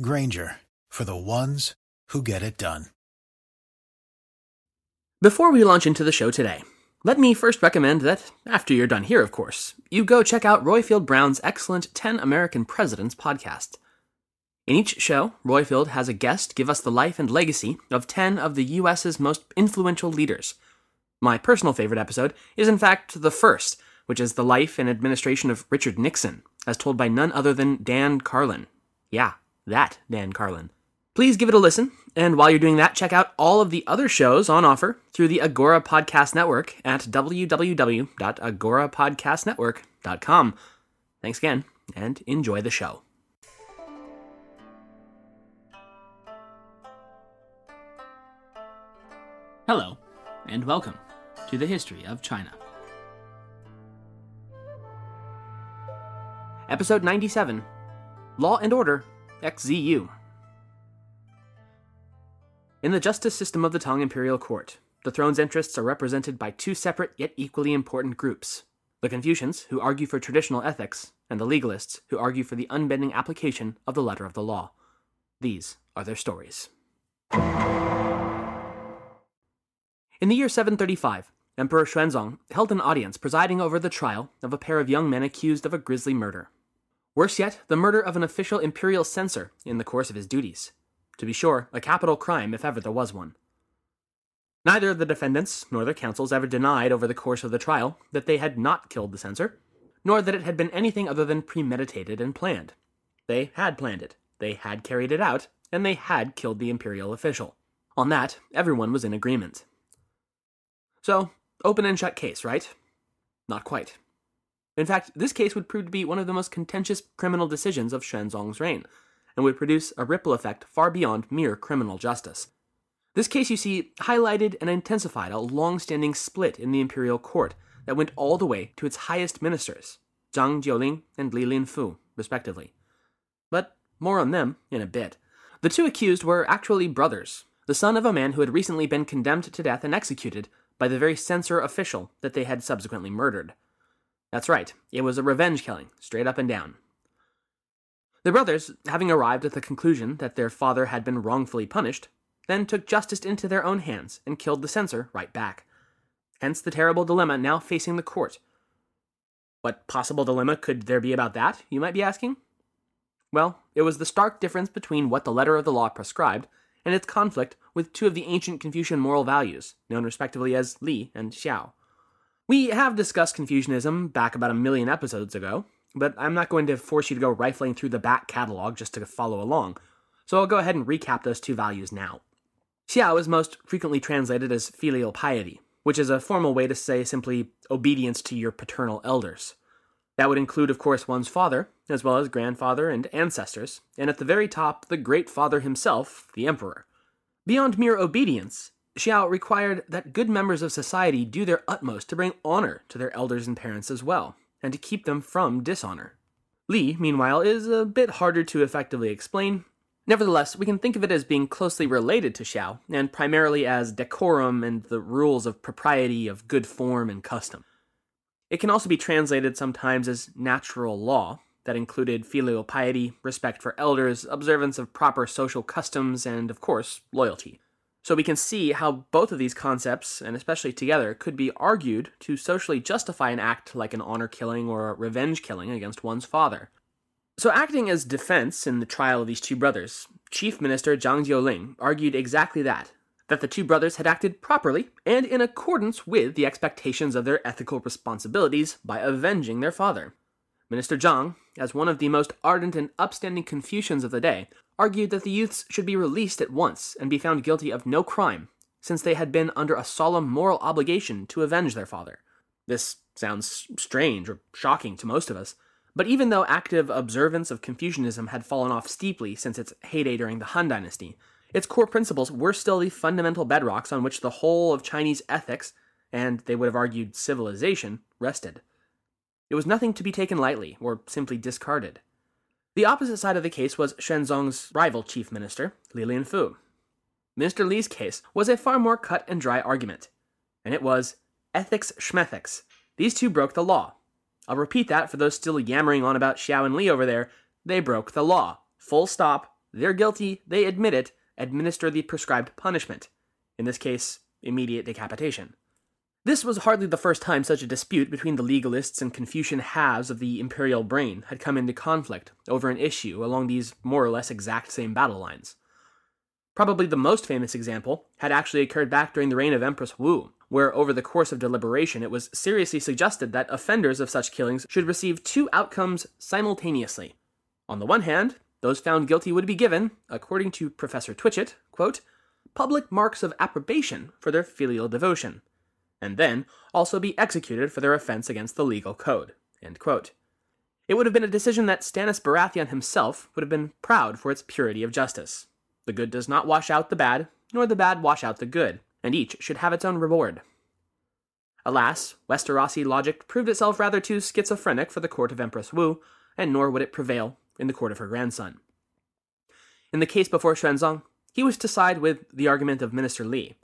Grainger for the ones who get it done. Before we launch into the show today, let me first recommend that, after you're done here, of course, you go check out Roifield Brown's excellent 10 American Presidents podcast. In each show, Roifield has a guest give us the life and legacy of 10 of the US's most influential leaders. My personal favorite episode is, in fact, the first, which is the life and administration of Richard Nixon, as told by none other than Dan Carlin. Yeah, that Dan Carlin. Please give it a listen, and while you're doing that, check out all of the other shows on offer through the Agora Podcast Network at www.agorapodcastnetwork.com. Thanks again, and enjoy the show. Hello, and welcome to the History of China. Episode 97 Law and Order XZU. In the justice system of the Tang Imperial Court, the throne's interests are represented by two separate yet equally important groups the Confucians, who argue for traditional ethics, and the legalists, who argue for the unbending application of the letter of the law. These are their stories. In the year 735, Emperor Xuanzong held an audience presiding over the trial of a pair of young men accused of a grisly murder. Worse yet, the murder of an official imperial censor in the course of his duties. To be sure, a capital crime if ever there was one. Neither the defendants nor their counsels ever denied over the course of the trial that they had not killed the censor, nor that it had been anything other than premeditated and planned. They had planned it, they had carried it out, and they had killed the imperial official. On that, everyone was in agreement. So, open and shut case, right? Not quite. In fact, this case would prove to be one of the most contentious criminal decisions of Xuanzong's reign, and would produce a ripple effect far beyond mere criminal justice. This case, you see, highlighted and intensified a long standing split in the imperial court that went all the way to its highest ministers, Zhang Jiuling and Li Linfu, respectively. But more on them in a bit. The two accused were actually brothers, the son of a man who had recently been condemned to death and executed by the very censor official that they had subsequently murdered. That's right, it was a revenge killing, straight up and down. The brothers, having arrived at the conclusion that their father had been wrongfully punished, then took justice into their own hands and killed the censor right back. Hence the terrible dilemma now facing the court. What possible dilemma could there be about that, you might be asking? Well, it was the stark difference between what the letter of the law prescribed and its conflict with two of the ancient Confucian moral values, known respectively as Li and Xiao. We have discussed Confucianism back about a million episodes ago, but I'm not going to force you to go rifling through the back catalog just to follow along, so I'll go ahead and recap those two values now. Xiao is most frequently translated as filial piety, which is a formal way to say simply obedience to your paternal elders. That would include, of course, one's father, as well as grandfather and ancestors, and at the very top, the great father himself, the emperor. Beyond mere obedience, Xiao required that good members of society do their utmost to bring honor to their elders and parents as well, and to keep them from dishonor. Li, meanwhile, is a bit harder to effectively explain. Nevertheless, we can think of it as being closely related to Xiao, and primarily as decorum and the rules of propriety of good form and custom. It can also be translated sometimes as natural law, that included filial piety, respect for elders, observance of proper social customs, and, of course, loyalty. So we can see how both of these concepts, and especially together, could be argued to socially justify an act like an honor killing or a revenge killing against one's father. So, acting as defense in the trial of these two brothers, Chief Minister Zhang Jiuling argued exactly that that the two brothers had acted properly and in accordance with the expectations of their ethical responsibilities by avenging their father. Minister Zhang, as one of the most ardent and upstanding Confucians of the day, argued that the youths should be released at once and be found guilty of no crime, since they had been under a solemn moral obligation to avenge their father. This sounds strange or shocking to most of us, But even though active observance of Confucianism had fallen off steeply since its heyday during the Han Dynasty, its core principles were still the fundamental bedrocks on which the whole of Chinese ethics, and they would have argued civilization, rested. It was nothing to be taken lightly or simply discarded. The opposite side of the case was Xuanzong's rival chief minister, Li Linfu. Minister Li's case was a far more cut and dry argument, and it was ethics schmethics. These two broke the law. I'll repeat that for those still yammering on about Xiao and Li over there. They broke the law. Full stop. They're guilty. They admit it. Administer the prescribed punishment. In this case, immediate decapitation. This was hardly the first time such a dispute between the legalists and Confucian halves of the imperial brain had come into conflict over an issue along these more or less exact same battle lines. Probably the most famous example had actually occurred back during the reign of Empress Wu, where over the course of deliberation it was seriously suggested that offenders of such killings should receive two outcomes simultaneously. On the one hand, those found guilty would be given, according to Professor Twitchett, quote, public marks of approbation for their filial devotion and then also be executed for their offense against the legal code. It would have been a decision that Stannis Baratheon himself would have been proud for its purity of justice. The good does not wash out the bad, nor the bad wash out the good, and each should have its own reward. Alas, Westerosi logic proved itself rather too schizophrenic for the court of Empress Wu, and nor would it prevail in the court of her grandson. In the case before Xuanzong, he was to side with the argument of Minister Li,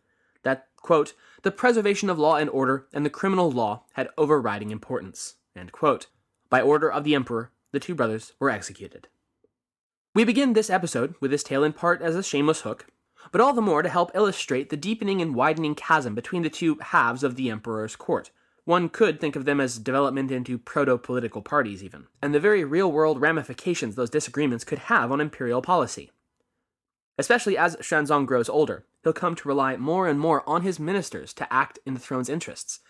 that, quote, the preservation of law and order and the criminal law had overriding importance. By order of the emperor, the two brothers were executed. We begin this episode with this tale in part as a shameless hook, but all the more to help illustrate the deepening and widening chasm between the two halves of the emperor's court. One could think of them as development into proto political parties, even, and the very real world ramifications those disagreements could have on imperial policy. Especially as Xuanzong grows older, he'll come to rely more and more on his ministers to act in the throne's interests.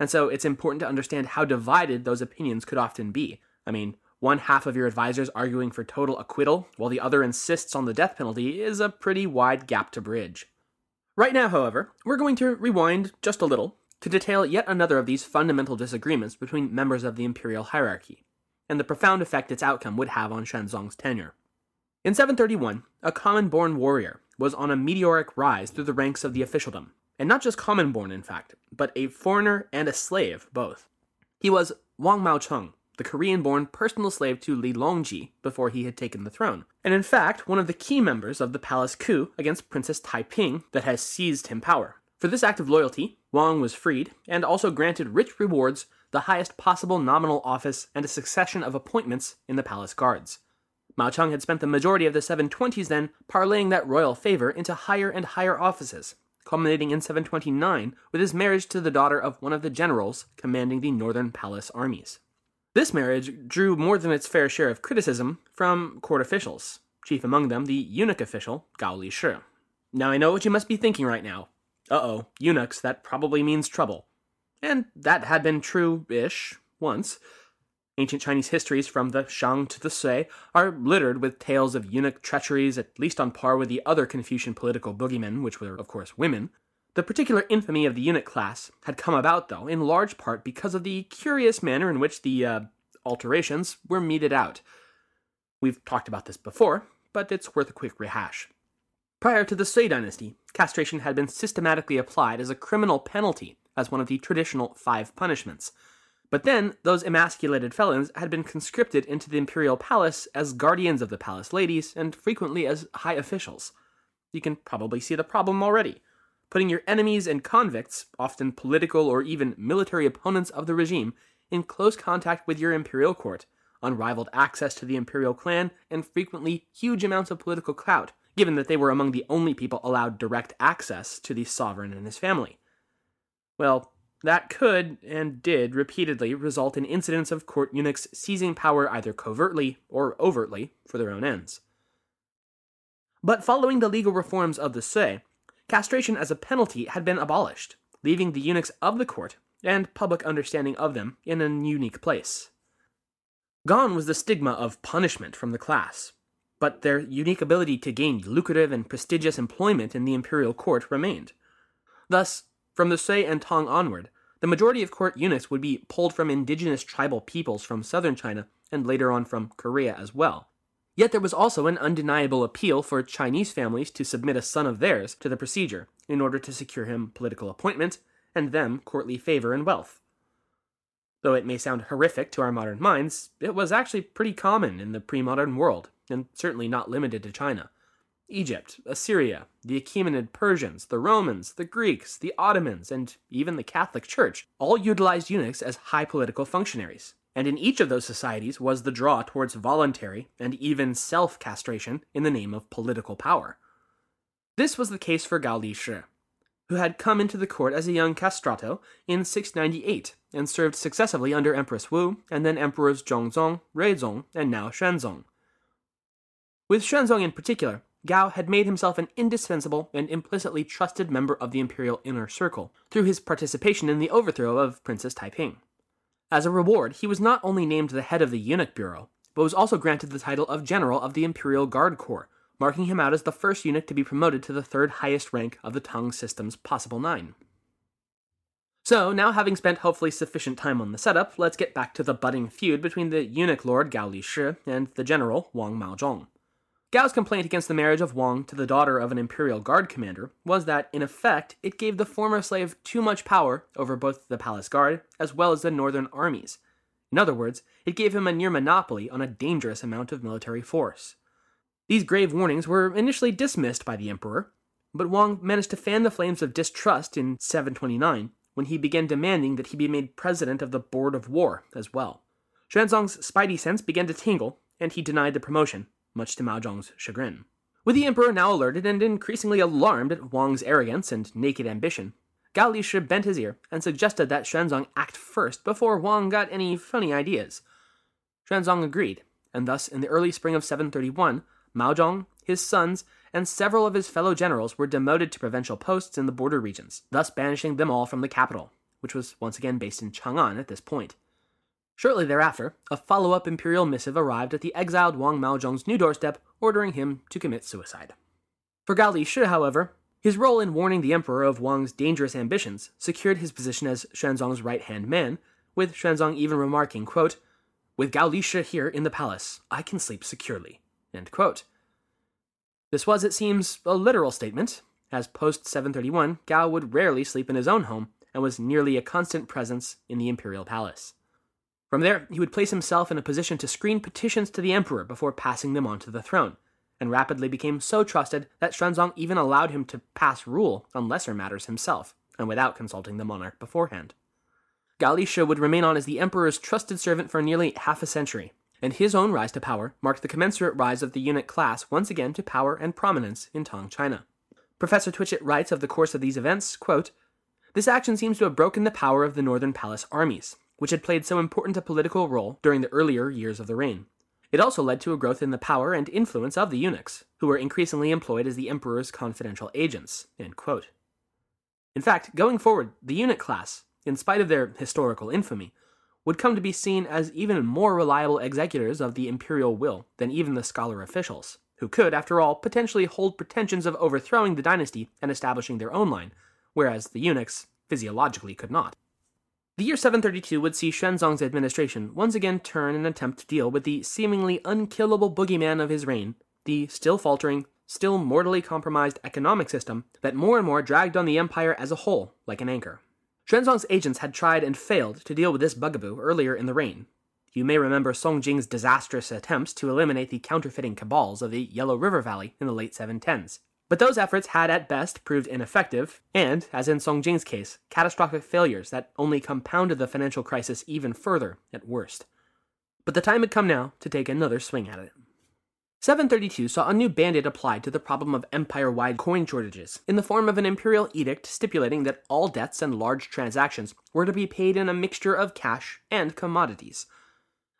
And so it's important to understand how divided those opinions could often be. I mean, one half of your advisors arguing for total acquittal, while the other insists on the death penalty, is a pretty wide gap to bridge. Right now, however, we're going to rewind just a little to detail yet another of these fundamental disagreements between members of the imperial hierarchy, and the profound effect its outcome would have on Xuanzong's tenure. In 731, a common born warrior was on a meteoric rise through the ranks of the officialdom, and not just common born, in fact, but a foreigner and a slave, both. He was Wang Mao Maozhong, the Korean born personal slave to Li Longji before he had taken the throne, and in fact, one of the key members of the palace coup against Princess Taiping that has seized him power. For this act of loyalty, Wang was freed and also granted rich rewards, the highest possible nominal office, and a succession of appointments in the palace guards. Maozhong had spent the majority of the 720s then parlaying that royal favor into higher and higher offices, culminating in 729 with his marriage to the daughter of one of the generals commanding the Northern Palace armies. This marriage drew more than its fair share of criticism from court officials, chief among them the eunuch official Gao Li Shi. Now I know what you must be thinking right now. Uh oh, eunuchs, that probably means trouble. And that had been true ish once. Ancient Chinese histories from the Shang to the Sui are littered with tales of eunuch treacheries, at least on par with the other Confucian political boogeymen, which were, of course, women. The particular infamy of the eunuch class had come about, though, in large part because of the curious manner in which the uh, alterations were meted out. We've talked about this before, but it's worth a quick rehash. Prior to the Sui dynasty, castration had been systematically applied as a criminal penalty, as one of the traditional five punishments. But then, those emasculated felons had been conscripted into the imperial palace as guardians of the palace ladies, and frequently as high officials. You can probably see the problem already. Putting your enemies and convicts, often political or even military opponents of the regime, in close contact with your imperial court, unrivaled access to the imperial clan, and frequently huge amounts of political clout, given that they were among the only people allowed direct access to the sovereign and his family. Well, that could, and did, repeatedly result in incidents of court eunuchs seizing power either covertly or overtly for their own ends. But following the legal reforms of the Sui, castration as a penalty had been abolished, leaving the eunuchs of the court and public understanding of them in a unique place. Gone was the stigma of punishment from the class, but their unique ability to gain lucrative and prestigious employment in the imperial court remained. Thus, from the Sui and Tang onward, The majority of court eunuchs would be pulled from indigenous tribal peoples from southern China and later on from Korea as well. Yet there was also an undeniable appeal for Chinese families to submit a son of theirs to the procedure in order to secure him political appointment and them courtly favor and wealth. Though it may sound horrific to our modern minds, it was actually pretty common in the pre modern world, and certainly not limited to China. Egypt, Assyria, the Achaemenid Persians, the Romans, the Greeks, the Ottomans, and even the Catholic Church all utilized eunuchs as high political functionaries. And in each of those societies was the draw towards voluntary and even self castration in the name of political power. This was the case for Gao Li Shi, who had come into the court as a young castrato in 698 and served successively under Empress Wu and then Emperors Zhongzong, Ruizong, and now Xuanzong. With Xuanzong in particular, Gao had made himself an indispensable and implicitly trusted member of the imperial inner circle through his participation in the overthrow of Princess Taiping. As a reward, he was not only named the head of the eunuch bureau, but was also granted the title of general of the imperial guard corps, marking him out as the first eunuch to be promoted to the third highest rank of the Tang system's possible nine. So, now having spent hopefully sufficient time on the setup, let's get back to the budding feud between the eunuch lord Gao Li Shi and the general Wang Maozhong. Gao's complaint against the marriage of Wang to the daughter of an imperial guard commander was that, in effect, it gave the former slave too much power over both the palace guard as well as the northern armies. In other words, it gave him a near monopoly on a dangerous amount of military force. These grave warnings were initially dismissed by the emperor, but Wang managed to fan the flames of distrust in 729 when he began demanding that he be made president of the Board of War as well. Xuanzong's spidey sense began to tingle, and he denied the promotion, much to Maozhong's chagrin. With the emperor now alerted and increasingly alarmed at Wang's arrogance and naked ambition, Gao Lishi bent his ear and suggested that Xuanzong act first before Wang got any funny ideas. Xuanzong agreed, and thus in the early spring of 731, Mao Zedong, his sons, and several of his fellow generals were demoted to provincial posts in the border regions, thus banishing them all from the capital, which was once again based in Chang'an at this point. Shortly thereafter, a follow up imperial missive arrived at the exiled Wang Maozhong's new doorstep, ordering him to commit suicide. For Gao Li Shi, however, his role in warning the emperor of Wang's dangerous ambitions secured his position as Xuanzong's right hand man, with Xuanzong even remarking, quote, With Gao Li Shi here in the palace, I can sleep securely. This was, it seems, a literal statement, as post 731, Gao would rarely sleep in his own home and was nearly a constant presence in the imperial palace. From there, he would place himself in a position to screen petitions to the emperor before passing them on to the throne, and rapidly became so trusted that Xuanzong even allowed him to pass rule on lesser matters himself, and without consulting the monarch beforehand. Gao Li Shi would remain on as the emperor's trusted servant for nearly half a century, and his own rise to power marked the commensurate rise of the eunuch class once again to power and prominence in Tang China. Professor Twitchett writes of the course of these events, quote, This action seems to have broken the power of the Northern Palace armies, which had played so important a political role during the earlier years of the reign. It also led to a growth in the power and influence of the eunuchs, who were increasingly employed as the emperor's confidential agents. In fact, going forward, the eunuch class, in spite of their historical infamy, would come to be seen as even more reliable executors of the imperial will than even the scholar officials, who could, after all, potentially hold pretensions of overthrowing the dynasty and establishing their own line, whereas the eunuchs physiologically could not. The year 732 would see Xuanzong's administration once again turn and attempt to deal with the seemingly unkillable boogeyman of his reign, the still faltering, still mortally compromised economic system that more and more dragged on the empire as a whole like an anchor. Xuanzong's agents had tried and failed to deal with this bugaboo earlier in the reign. You may remember Song Jing's disastrous attempts to eliminate the counterfeiting cabals of the Yellow River Valley in the late 710s. But those efforts had at best proved ineffective, and, as in Song Jing's case, catastrophic failures that only compounded the financial crisis even further at worst. But the time had come now to take another swing at it. 732 saw a new band-aid applied to the problem of empire-wide coin shortages in the form of an imperial edict stipulating that all debts and large transactions were to be paid in a mixture of cash and commodities.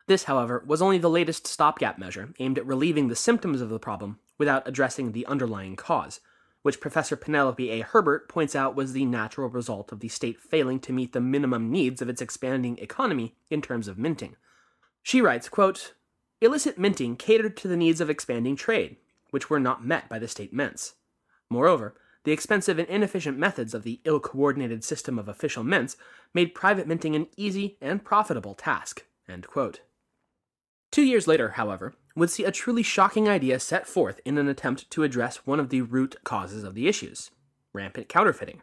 This, however, was only the latest stopgap measure aimed at relieving the symptoms of the problem without addressing the underlying cause, which Professor Penelope A. Herbert points out was the natural result of the state failing to meet the minimum needs of its expanding economy in terms of minting. She writes, quote, Illicit minting catered to the needs of expanding trade, which were not met by the state mints. Moreover, the expensive and inefficient methods of the ill coordinated system of official mints made private minting an easy and profitable task. Two years later, however, would see a truly shocking idea set forth in an attempt to address one of the root causes of the issues rampant counterfeiting.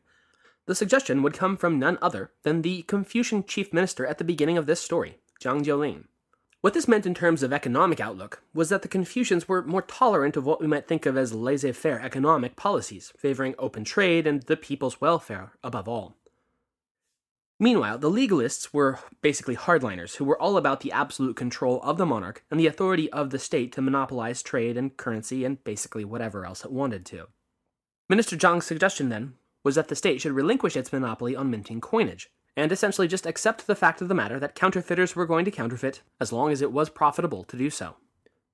The suggestion would come from none other than the Confucian chief minister at the beginning of this story, Zhang Jiuling. What this meant in terms of economic outlook was that the Confucians were more tolerant of what we might think of as laissez faire economic policies, favoring open trade and the people's welfare above all. Meanwhile, the legalists were basically hardliners who were all about the absolute control of the monarch and the authority of the state to monopolize trade and currency and basically whatever else it wanted to. Minister Zhang's suggestion, then, was that the state should relinquish its monopoly on minting coinage, and essentially just accept the fact of the matter that counterfeiters were going to counterfeit as long as it was profitable to do so.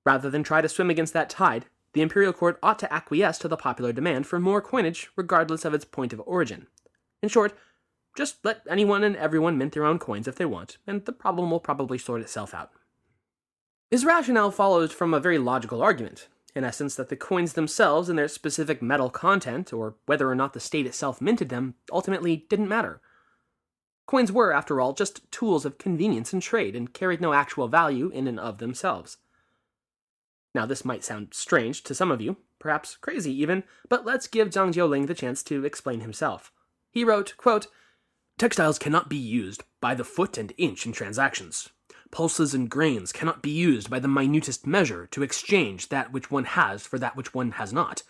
Rather than try to swim against that tide, the imperial court ought to acquiesce to the popular demand for more coinage regardless of its point of origin. In short, just let anyone and everyone mint their own coins if they want, and the problem will probably sort itself out. His rationale follows from a very logical argument, in essence, that the coins themselves and their specific metal content, or whether or not the state itself minted them, ultimately didn't matter. Coins were, after all, just tools of convenience and trade and carried no actual value in and of themselves. Now, this might sound strange to some of you, perhaps crazy even, but let's give Zhang Jiuling the chance to explain himself. He wrote, quote, Textiles cannot be used by the foot and inch in transactions. Pulses and grains cannot be used by the minutest measure to exchange that which one has for that which one has not.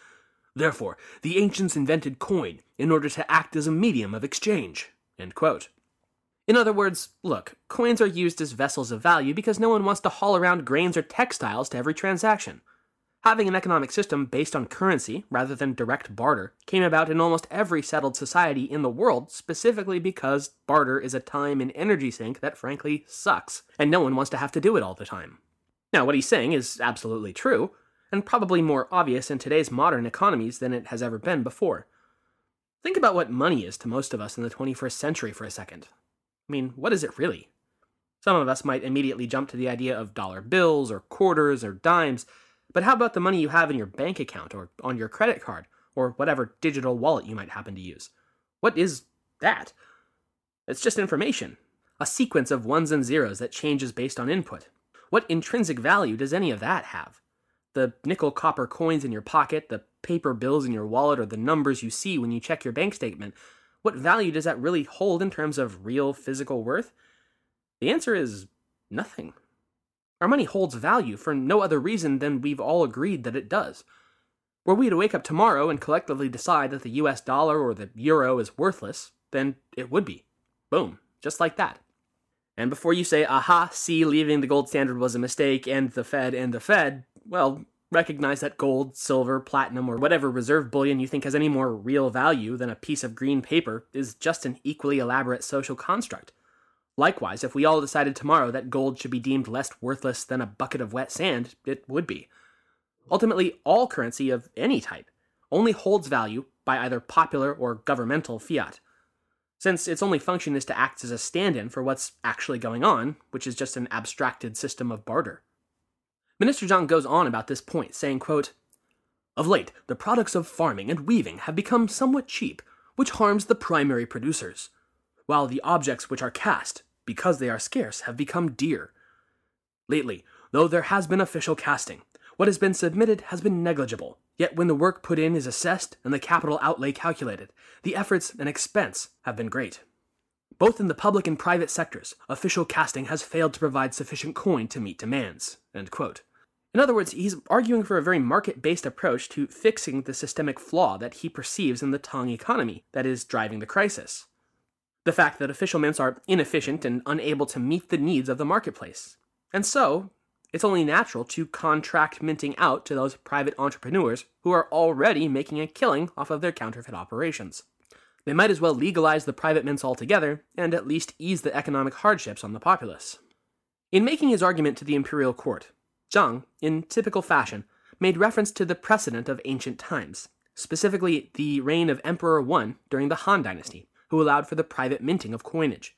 Therefore, the ancients invented coin in order to act as a medium of exchange. In other words, look, coins are used as vessels of value because no one wants to haul around grains or textiles to every transaction. Having an economic system based on currency rather than direct barter came about in almost every settled society in the world specifically because barter is a time and energy sink that frankly sucks, and no one wants to have to do it all the time. Now, what he's saying is absolutely true, and probably more obvious in today's modern economies than it has ever been before. Think about what money is to most of us in the 21st century for a second. I mean, what is it really? Some of us might immediately jump to the idea of dollar bills or quarters or dimes, but how about the money you have in your bank account or on your credit card or whatever digital wallet you might happen to use? What is that? It's just information, a sequence of ones and zeros that changes based on input. What intrinsic value does any of that have? The nickel copper coins in your pocket, the paper bills in your wallet, or the numbers you see when you check your bank statement, what value does that really hold in terms of real physical worth? The answer is nothing. Our money holds value for no other reason than we've all agreed that it does. Were we to wake up tomorrow and collectively decide that the US dollar or the euro is worthless, then it would be. Boom. Just like that. And before you say, aha, see, leaving the gold standard was a mistake, and the Fed and the Fed, well, recognize that gold, silver, platinum, or whatever reserve bullion you think has any more real value than a piece of green paper is just an equally elaborate social construct. Likewise, if we all decided tomorrow that gold should be deemed less worthless than a bucket of wet sand, it would be. Ultimately, all currency of any type only holds value by either popular or governmental fiat, since its only function is to act as a stand in for what's actually going on, which is just an abstracted system of barter. Minister Zhang goes on about this point, saying, quote, Of late, the products of farming and weaving have become somewhat cheap, which harms the primary producers while the objects which are cast, because they are scarce, have become dear. Lately, though there has been official casting, what has been submitted has been negligible. Yet when the work put in is assessed and the capital outlay calculated, the efforts and expense have been great. Both in the public and private sectors, official casting has failed to provide sufficient coin to meet demands. In other words, he's arguing for a very market based approach to fixing the systemic flaw that he perceives in the Tang economy that is driving the crisis the fact that official mints are inefficient and unable to meet the needs of the marketplace. And so, it's only natural to contract minting out to those private entrepreneurs who are already making a killing off of their counterfeit operations. They might as well legalize the private mints altogether and at least ease the economic hardships on the populace. In making his argument to the imperial court, Zhang, in typical fashion, made reference to the precedent of ancient times, specifically the reign of Emperor Wen during the Han Dynasty, who allowed for the private minting of coinage.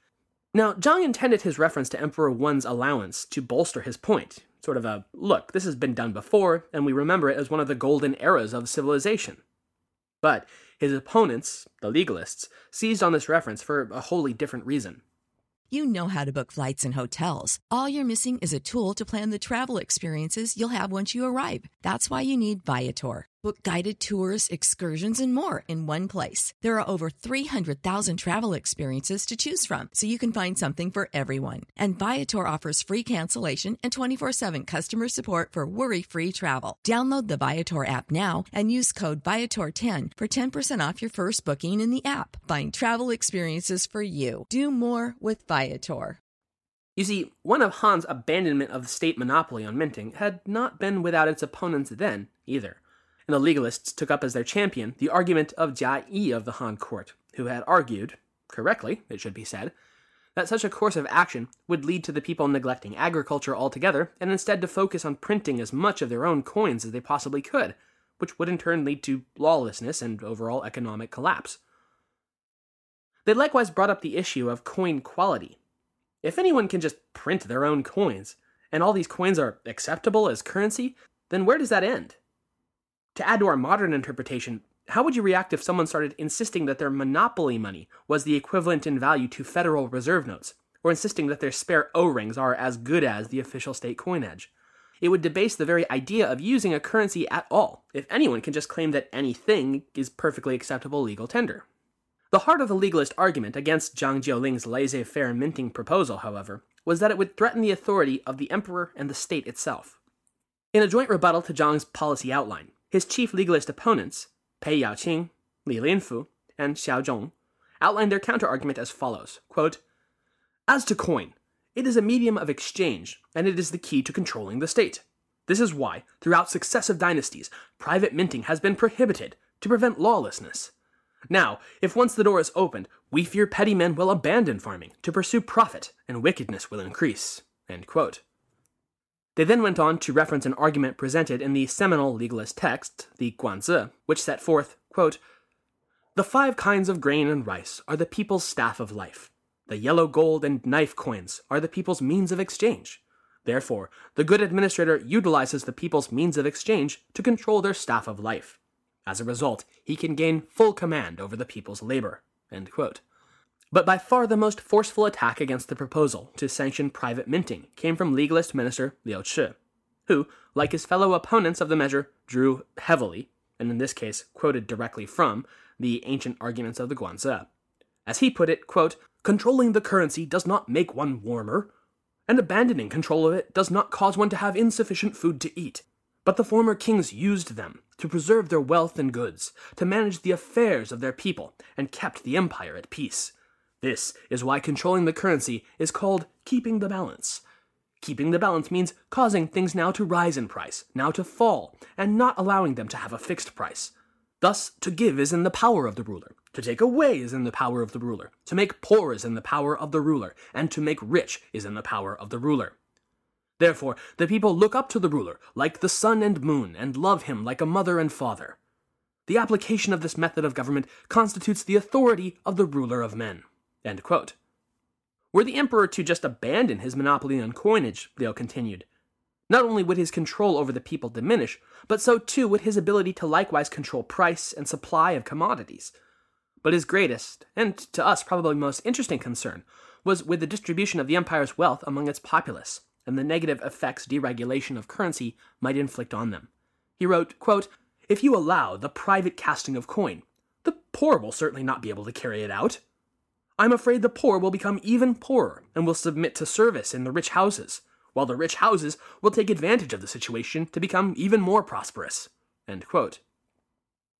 Now, Zhang intended his reference to Emperor Wen's allowance to bolster his point, sort of a look, this has been done before, and we remember it as one of the golden eras of civilization. But His opponents, the legalists, seized on this reference for a wholly different reason. You know how to book flights and hotels. All you're missing is a tool to plan the travel experiences you'll have once you arrive. That's why you need Viator. Book guided tours, excursions, and more in Wen place. There are over 300,000 travel experiences to choose from, so you can find something for everyone. And Viator offers free cancellation and 24 7 customer support for worry free travel. Download the Viator app now and use code Viator10 for 10% off your first booking in the app. Find travel experiences for you. Do more with Viator. You see, one of Han's abandonment of the state monopoly on minting had not been without its opponents then, either and the legalists took up as their champion the argument of Jia Yi of the Han court, who had argued, correctly, it should be said, that such a course of action would lead to the people neglecting agriculture altogether and instead to focus on printing as much of their own coins as they possibly could, which would in turn lead to lawlessness and overall economic collapse. They likewise brought up the issue of coin quality. If anyone can just print their own coins, and all these coins are acceptable as currency, then where does that end? To add to our modern interpretation, how would you react if someone started insisting that their monopoly money was the equivalent in value to Federal Reserve notes, or insisting that their spare O rings are as good as the official state coinage? It would debase the very idea of using a currency at all, if anyone can just claim that anything is perfectly acceptable legal tender. The heart of the legalist argument against Zhang Jiuling's laissez faire minting proposal, however, was that it would threaten the authority of the emperor and the state itself. In a joint rebuttal to Zhang's policy outline, his chief legalist opponents, Pei Yaoqing, Li Linfu, and Xiao Zhong, outlined their counterargument as follows quote, As to coin, it is a medium of exchange, and it is the key to controlling the state. This is why, throughout successive dynasties, private minting has been prohibited to prevent lawlessness. Now, if once the door is opened, we fear petty men will abandon farming to pursue profit, and wickedness will increase. They then went on to reference an argument presented in the seminal legalist text, the Guanzi, which set forth, quote, The five kinds of grain and rice are the people's staff of life. The yellow gold and knife coins are the people's means of exchange. Therefore, the good administrator utilizes the people's means of exchange to control their staff of life. As a result, he can gain full command over the people's labor. But by far the most forceful attack against the proposal to sanction private minting came from legalist minister Liu Chi, who, like his fellow opponents of the measure, drew heavily, and in this case quoted directly from, the ancient arguments of the Guanzi. As he put it, quote, controlling the currency does not make one warmer, and abandoning control of it does not cause one to have insufficient food to eat. But the former kings used them to preserve their wealth and goods, to manage the affairs of their people, and kept the empire at peace. This is why controlling the currency is called keeping the balance. Keeping the balance means causing things now to rise in price, now to fall, and not allowing them to have a fixed price. Thus, to give is in the power of the ruler, to take away is in the power of the ruler, to make poor is in the power of the ruler, and to make rich is in the power of the ruler. Therefore, the people look up to the ruler like the sun and moon, and love him like a mother and father. The application of this method of government constitutes the authority of the ruler of men. Were the emperor to just abandon his monopoly on coinage, Liu continued, not only would his control over the people diminish, but so too would his ability to likewise control price and supply of commodities. But his greatest, and to us probably most interesting concern, was with the distribution of the empire's wealth among its populace, and the negative effects deregulation of currency might inflict on them. He wrote, quote, If you allow the private casting of coin, the poor will certainly not be able to carry it out. I'm afraid the poor will become even poorer and will submit to service in the rich houses, while the rich houses will take advantage of the situation to become even more prosperous.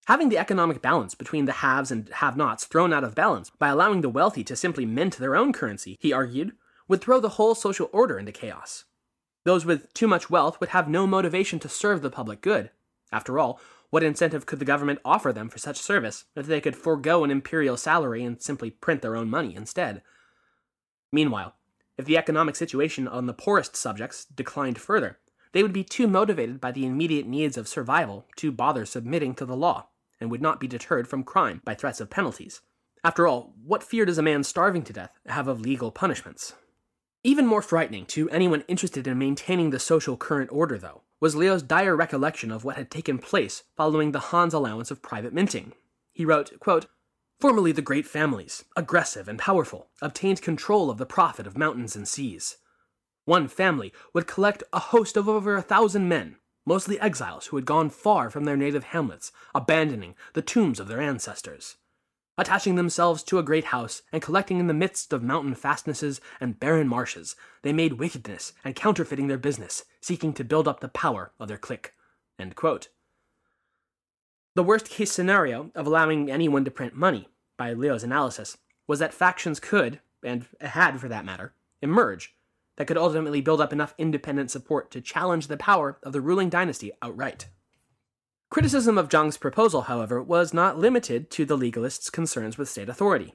Having the economic balance between the haves and have nots thrown out of balance by allowing the wealthy to simply mint their own currency, he argued, would throw the whole social order into chaos. Those with too much wealth would have no motivation to serve the public good. After all, what incentive could the government offer them for such service if they could forego an imperial salary and simply print their own money instead? Meanwhile, if the economic situation on the poorest subjects declined further, they would be too motivated by the immediate needs of survival to bother submitting to the law, and would not be deterred from crime by threats of penalties. After all, what fear does a man starving to death have of legal punishments? Even more frightening to anyone interested in maintaining the social current order, though, was Liu's dire recollection of what had taken place following the Han's allowance of private minting. He wrote, quote, Formerly the great families, aggressive and powerful, obtained control of the profit of mountains and seas. One family would collect a host of over a thousand men, mostly exiles who had gone far from their native hamlets, abandoning the tombs of their ancestors. Attaching themselves to a great house and collecting in the midst of mountain fastnesses and barren marshes, they made wickedness and counterfeiting their business, seeking to build up the power of their clique. The worst case scenario of allowing anyone to print money, by Liu's analysis, was that factions could, and had for that matter, emerge that could ultimately build up enough independent support to challenge the power of the ruling dynasty outright. Criticism of Zhang's proposal, however, was not limited to the legalists' concerns with state authority.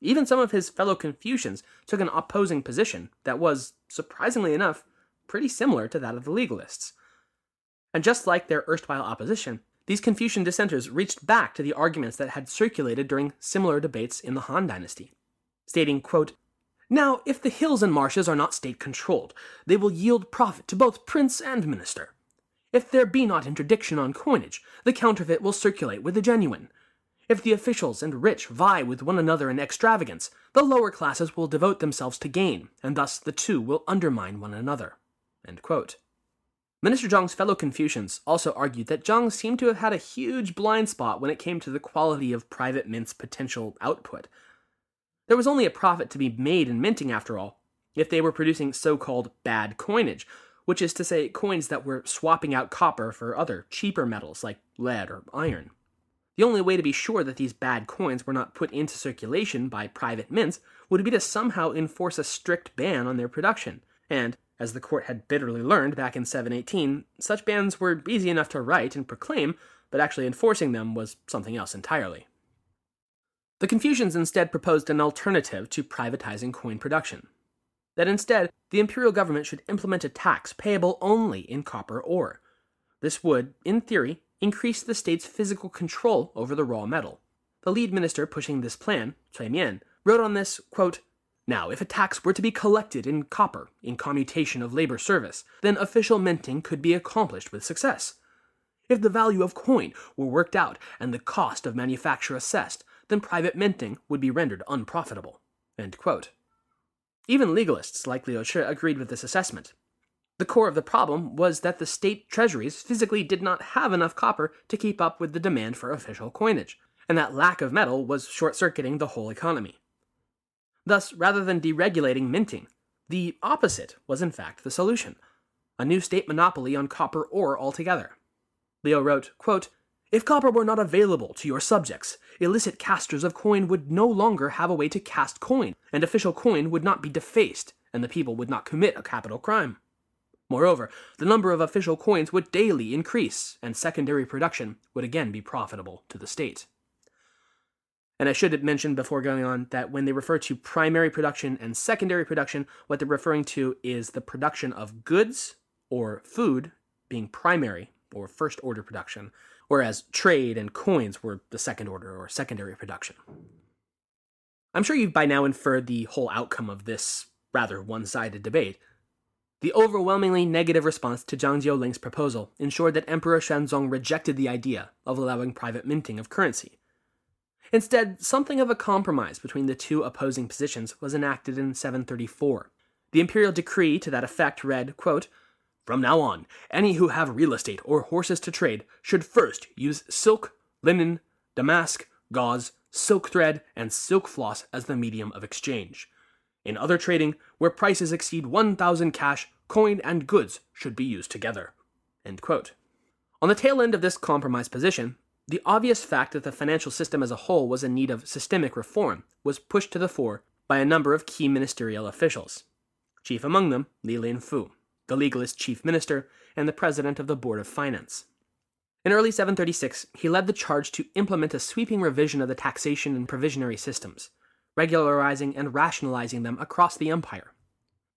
Even some of his fellow Confucians took an opposing position that was, surprisingly enough, pretty similar to that of the legalists. And just like their erstwhile opposition, these Confucian dissenters reached back to the arguments that had circulated during similar debates in the Han Dynasty, stating, quote, Now, if the hills and marshes are not state controlled, they will yield profit to both prince and minister. If there be not interdiction on coinage, the counterfeit will circulate with the genuine. If the officials and rich vie with one another in extravagance, the lower classes will devote themselves to gain, and thus the two will undermine one another. Minister Zhang's fellow Confucians also argued that Zhang seemed to have had a huge blind spot when it came to the quality of private mint's potential output. There was only a profit to be made in minting, after all, if they were producing so called bad coinage, which is to say, coins that were swapping out copper for other, cheaper metals like lead or iron. The only way to be sure that these bad coins were not put into circulation by private mints would be to somehow enforce a strict ban on their production. And, as the court had bitterly learned back in 718, such bans were easy enough to write and proclaim, but actually enforcing them was something else entirely. The Confucians instead proposed an alternative to privatizing coin production that instead the imperial government should implement a tax payable only in copper ore. This would, in theory, increase the state's physical control over the raw metal. The lead minister pushing this plan, Cui Mian, wrote on this, quote, now, if a tax were to be collected in copper in commutation of labor service, then official minting could be accomplished with success. If the value of coin were worked out and the cost of manufacture assessed, then private minting would be rendered unprofitable. Even legalists like Liu Shi agreed with this assessment. The core of the problem was that the state treasuries physically did not have enough copper to keep up with the demand for official coinage, and that lack of metal was short circuiting the whole economy. Thus, rather than deregulating minting, the opposite was in fact the solution a new state monopoly on copper ore altogether. Liu wrote, quote, if copper were not available to your subjects, illicit casters of coin would no longer have a way to cast coin, and official coin would not be defaced, and the people would not commit a capital crime. Moreover, the number of official coins would daily increase, and secondary production would again be profitable to the state. And I should mention before going on that when they refer to primary production and secondary production, what they're referring to is the production of goods or food being primary or first order production, whereas trade and coins were the second order or secondary production. I'm sure you've by now inferred the whole outcome of this rather one sided debate. The overwhelmingly negative response to Zhang Jiuling's proposal ensured that Emperor Xuanzong rejected the idea of allowing private minting of currency. Instead, something of a compromise between the two opposing positions was enacted in 734. The imperial decree to that effect read, quote, from now on, any who have real estate or horses to trade should first use silk, linen, damask, gauze, silk thread, and silk floss as the medium of exchange. In other trading, where prices exceed 1,000 cash, coin and goods should be used together. On the tail end of this compromise position, the obvious fact that the financial system as a whole was in need of systemic reform was pushed to the fore by a number of key ministerial officials. Chief among them, Li Linfu the legalist chief minister, and the president of the Board of Finance. In early 736, he led the charge to implement a sweeping revision of the taxation and provisionary systems, regularizing and rationalizing them across the empire.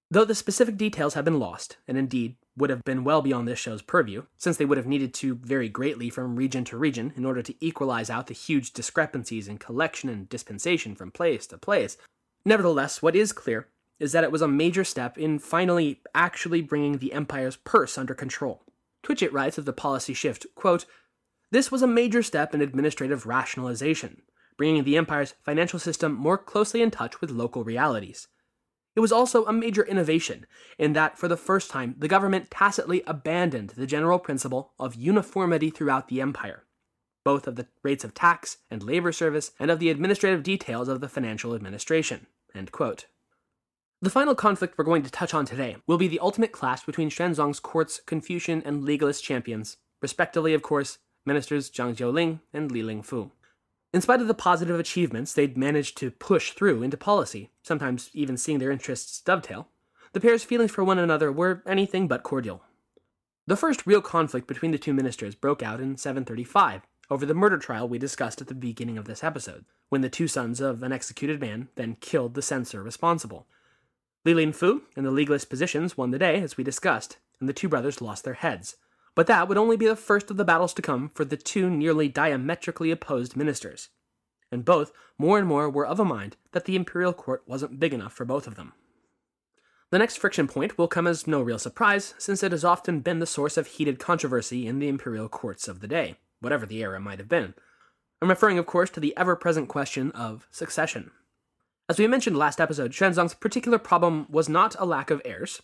Though the specific details have been lost, and indeed would have been well beyond this show's purview, since they would have needed to vary greatly from region to region in order to equalize out the huge discrepancies in collection and dispensation from place to place, nevertheless, what is clear is that it was a major step in finally actually bringing the empire's purse under control. Twitchett writes of the policy shift, quote, This was a major step in administrative rationalization, bringing the empire's financial system more closely in touch with local realities. It was also a major innovation in that, for the first time, the government tacitly abandoned the general principle of uniformity throughout the empire, both of the rates of tax and labor service and of the administrative details of the financial administration. The final conflict we're going to touch on today will be the ultimate clash between Xuanzong's court's Confucian and legalist champions, respectively, of course, ministers Zhang Jiuling and Li Linfu. In spite of the positive achievements they'd managed to push through into policy, sometimes even seeing their interests dovetail, the pair's feelings for one another were anything but cordial. The first real conflict between the two ministers broke out in 735 over the murder trial we discussed at the beginning of this episode, when the two sons of an executed man then killed the censor responsible. Li Linfu and the legalist positions won the day, as we discussed, and the two brothers lost their heads. But that would only be the first of the battles to come for the two nearly diametrically opposed ministers. And both, more and more, were of a mind that the imperial court wasn't big enough for both of them. The next friction point will come as no real surprise, since it has often been the source of heated controversy in the imperial courts of the day, whatever the era might have been. I'm referring, of course, to the ever present question of succession. As we mentioned last episode, Xuanzong's particular problem was not a lack of heirs,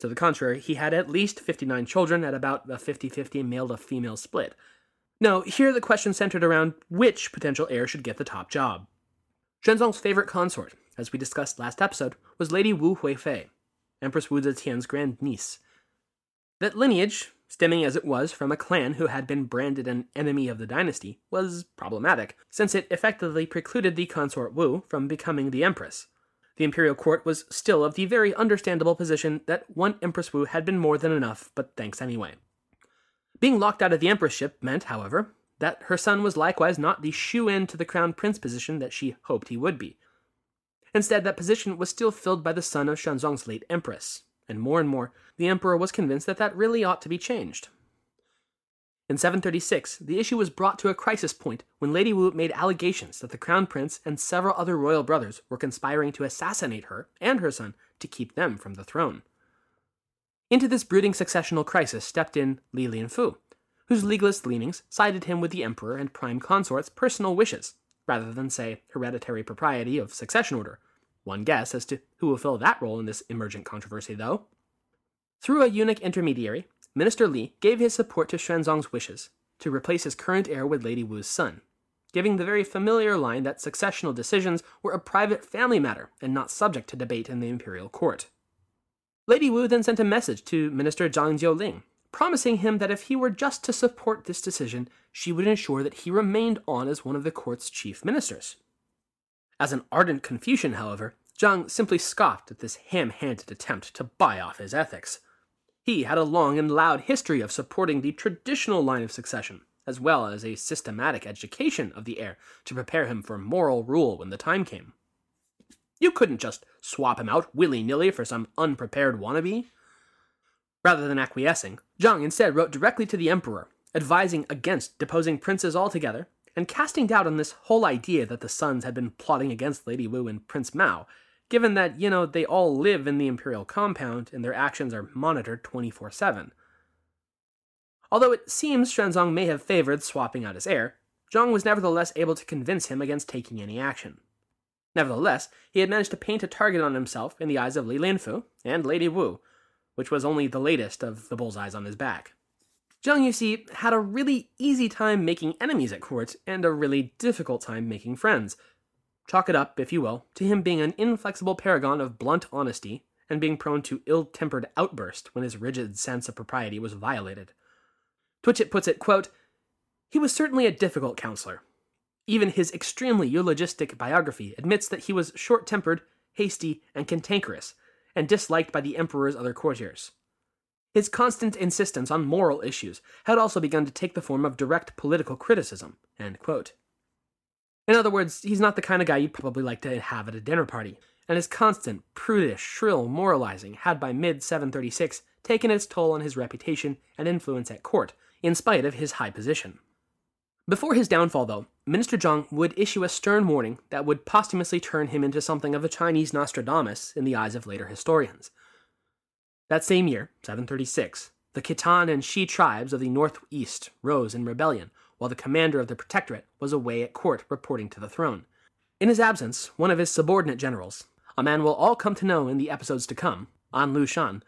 to the contrary, he had at least 59 children at about a 50 50 male to female split. No, here the question centered around which potential heir should get the top job. Xuanzong's favorite consort, as we discussed last episode, was Lady Wu Huifei, Empress Wu Zetian's grandniece. That lineage, stemming as it was from a clan who had been branded an enemy of the dynasty, was problematic, since it effectively precluded the consort Wu from becoming the empress. The imperial court was still of the very understandable position that one Empress Wu had been more than enough, but thanks anyway. Being locked out of the empressship meant, however, that her son was likewise not the shoe in to the crown prince position that she hoped he would be. Instead, that position was still filled by the son of Xuanzong's late empress, and more and more, the emperor was convinced that that really ought to be changed. In 736, the issue was brought to a crisis point when Lady Wu made allegations that the crown prince and several other royal brothers were conspiring to assassinate her and her son to keep them from the throne. Into this brooding successional crisis stepped in Li Linfu, whose legalist leanings sided him with the emperor and prime consort's personal wishes, rather than, say, hereditary propriety of succession order. One guess as to who will fill that role in this emergent controversy, though. Through a eunuch intermediary, Minister Li gave his support to Xuanzong's wishes to replace his current heir with Lady Wu's son, giving the very familiar line that successional decisions were a private family matter and not subject to debate in the imperial court. Lady Wu then sent a message to Minister Zhang Jiuling, promising him that if he were just to support this decision, she would ensure that he remained on as one of the court's chief ministers. As an ardent Confucian, however, Zhang simply scoffed at this ham handed attempt to buy off his ethics. He had a long and loud history of supporting the traditional line of succession, as well as a systematic education of the heir to prepare him for moral rule when the time came. You couldn't just swap him out willy nilly for some unprepared wannabe. Rather than acquiescing, Zhang instead wrote directly to the emperor, advising against deposing princes altogether, and casting doubt on this whole idea that the sons had been plotting against Lady Wu and Prince Mao, given that, you know, they all live in the Imperial compound and their actions are monitored 24 7. Although it seems Xuanzong may have favored swapping out his heir, Zhang was nevertheless able to convince him against taking any action. Nevertheless, he had managed to paint a target on himself in the eyes of Li Linfu and Lady Wu, which was only the latest of the bullseyes on his back. Zhang, see, had a really easy time making enemies at court and a really difficult time making friends, Chalk it up, if you will, to him being an inflexible paragon of blunt honesty and being prone to ill tempered outburst when his rigid sense of propriety was violated. Twitchett puts it, quote, He was certainly a difficult counselor. Even his extremely eulogistic biography admits that he was short tempered, hasty, and cantankerous, and disliked by the emperor's other courtiers. His constant insistence on moral issues had also begun to take the form of direct political criticism. In other words, he's not the kind of guy you'd probably like to have at a dinner party, and his constant, prudish, shrill moralizing had by mid 736 taken its toll on his reputation and influence at court, in spite of his high position. Before his downfall, though, Minister Zhang would issue a stern warning that would posthumously turn him into something of a Chinese Nostradamus in the eyes of later historians. That same year, 736, the Khitan and Xi tribes of the northeast rose in rebellion, while the commander of the protectorate was away at court reporting to the throne. In his absence, one of his subordinate generals, a man we'll all come to know in the episodes to come, An Lushan,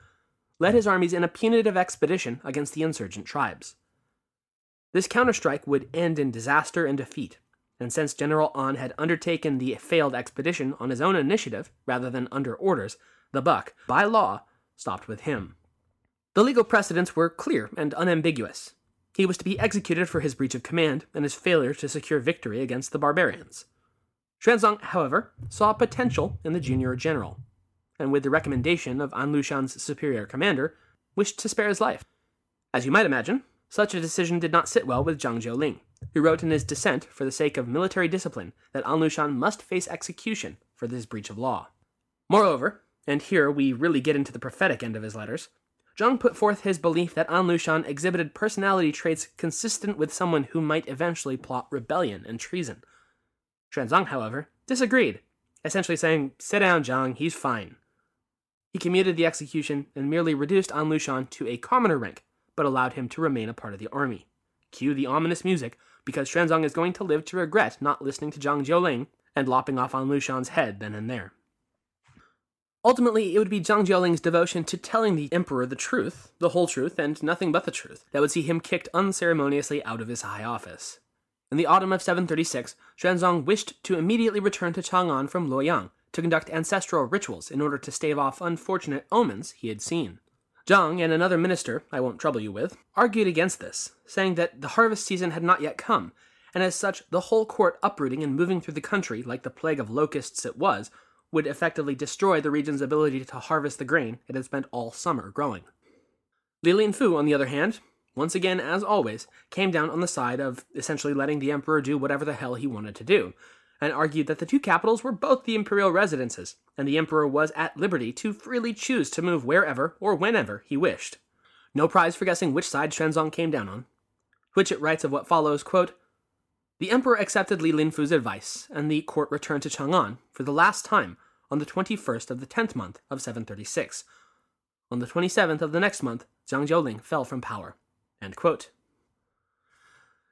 led his armies in a punitive expedition against the insurgent tribes. This counterstrike would end in disaster and defeat, and since General An had undertaken the failed expedition on his own initiative rather than under orders, the buck, by law, stopped with him. The legal precedents were clear and unambiguous. He was to be executed for his breach of command and his failure to secure victory against the barbarians. Xuanzong, however, saw potential in the junior general, and with the recommendation of An Lushan's superior commander, wished to spare his life. As you might imagine, such a decision did not sit well with Zhang Jiuling, who wrote in his dissent for the sake of military discipline that An Lushan must face execution for this breach of law. Moreover, and here we really get into the prophetic end of his letters, Zhang put forth his belief that An Lushan exhibited personality traits consistent with someone who might eventually plot rebellion and treason. Xuanzong, however, disagreed, essentially saying, Sit down, Zhang, he's fine. He commuted the execution and merely reduced An Lushan to a commoner rank, but allowed him to remain a part of the army. Cue the ominous music, because Xuanzong is going to live to regret not listening to Zhang Jiuling and lopping off An Lushan's head then and there. Ultimately, it would be Zhang Jiuling's devotion to telling the emperor the truth, the whole truth, and nothing but the truth, that would see him kicked unceremoniously out of his high office. In the autumn of 736, Xuanzong wished to immediately return to Chang'an from Luoyang to conduct ancestral rituals in order to stave off unfortunate omens he had seen. Zhang and another minister, I won't trouble you with, argued against this, saying that the harvest season had not yet come, and as such, the whole court uprooting and moving through the country like the plague of locusts it was would effectively destroy the region's ability to harvest the grain it had spent all summer growing. Li Linfu, on the other hand, once again, as always, came down on the side of essentially letting the emperor do whatever the hell he wanted to do, and argued that the two capitals were both the imperial residences, and the emperor was at liberty to freely choose to move wherever or whenever he wished. No prize for guessing which side Xuanzong came down on. Twitchett writes of what follows, quote, The emperor accepted Li Linfu's advice, and the court returned to Chang'an for the last time on the 21st of the 10th month of 736. On the 27th of the next month, Zhang Jiuling fell from power.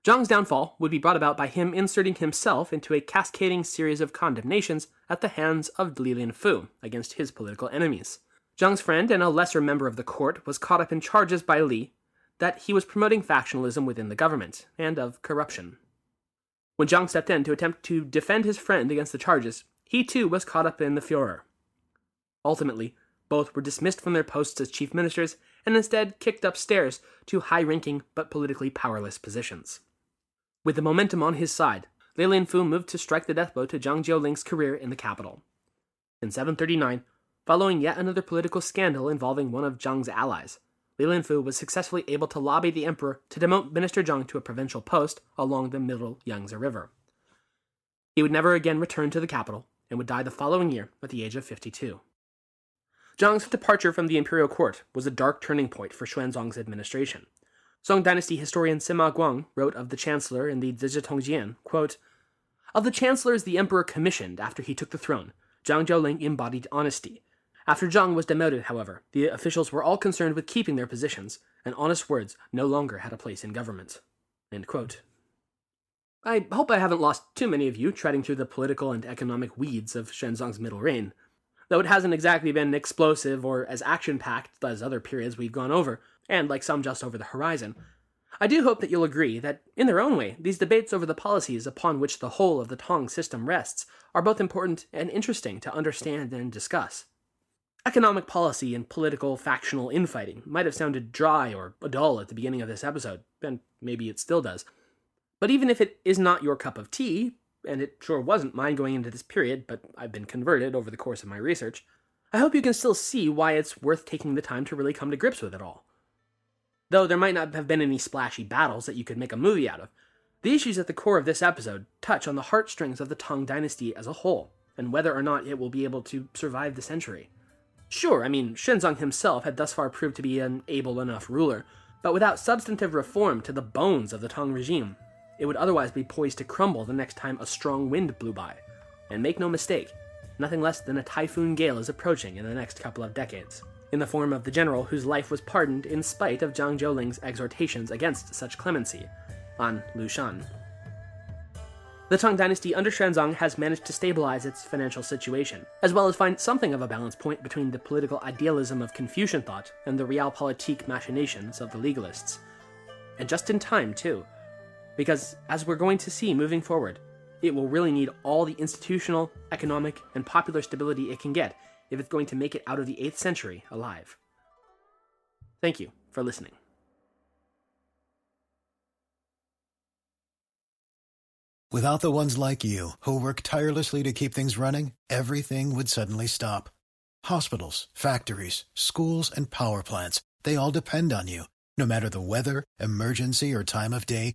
Zhang's downfall would be brought about by him inserting himself into a cascading series of condemnations at the hands of Li Linfu against his political enemies. Zhang's friend and a lesser member of the court was caught up in charges by Li that he was promoting factionalism within the government and of corruption. When Zhang stepped in to attempt to defend his friend against the charges, he too was caught up in the furor. Ultimately, both were dismissed from their posts as chief ministers and instead kicked upstairs to high ranking but politically powerless positions. With the momentum on his side, Li Linfu moved to strike the death blow to Zhang Jiuling's career in the capital. In 739, following yet another political scandal involving one of Zhang's allies, Li Linfu was successfully able to lobby the emperor to demote Minister Zhang to a provincial post along the middle Yangtze River. He would never again return to the capital and would die the following year at the age of 52. Zhang's departure from the imperial court was a dark turning point for Xuanzong's administration. Song Dynasty historian Sima Guang wrote of the chancellor in the Zizhi quote, Of the chancellors the emperor commissioned after he took the throne, Zhang Jiuling embodied honesty. After Zhang was demoted, however, the officials were all concerned with keeping their positions, and honest words no longer had a place in government. I hope I haven't lost too many of you treading through the political and economic weeds of Xuanzong's middle reign. Though it hasn't exactly been explosive or as action packed as other periods we've gone over, and like some just over the horizon. I do hope that you'll agree that, in their own way, these debates over the policies upon which the whole of the Tang system rests are both important and interesting to understand and discuss. Economic policy and political factional infighting might have sounded dry or dull at the beginning of this episode, and maybe it still does. But even if it is not your cup of tea, and it sure wasn't mine going into this period, but I've been converted over the course of my research, I hope you can still see why it's worth taking the time to really come to grips with it all. Though there might not have been any splashy battles that you could make a movie out of, the issues at the core of this episode touch on the heartstrings of the Tang dynasty as a whole, and whether or not it will be able to survive the century. Sure, I mean, Xuanzong himself had thus far proved to be an able enough ruler, but without substantive reform to the bones of the Tang regime, it would otherwise be poised to crumble the next time a strong wind blew by. And make no mistake, nothing less than a typhoon gale is approaching in the next couple of decades in the form of the general whose life was pardoned in spite of Zhang Jiuling's exhortations against such clemency, An Lushan. The Tang Dynasty under Xuanzong has managed to stabilize its financial situation, as well as find something of a balance point between the political idealism of Confucian thought and the realpolitik machinations of the legalists. And just in time, too. Because, as we're going to see moving forward, it will really need all the institutional, economic, and popular stability it can get if it's going to make it out of the 8th century alive. Thank you for listening. Without the ones like you, who work tirelessly to keep things running, everything would suddenly stop. Hospitals, factories, schools, and power plants, they all depend on you. No matter the weather, emergency, or time of day,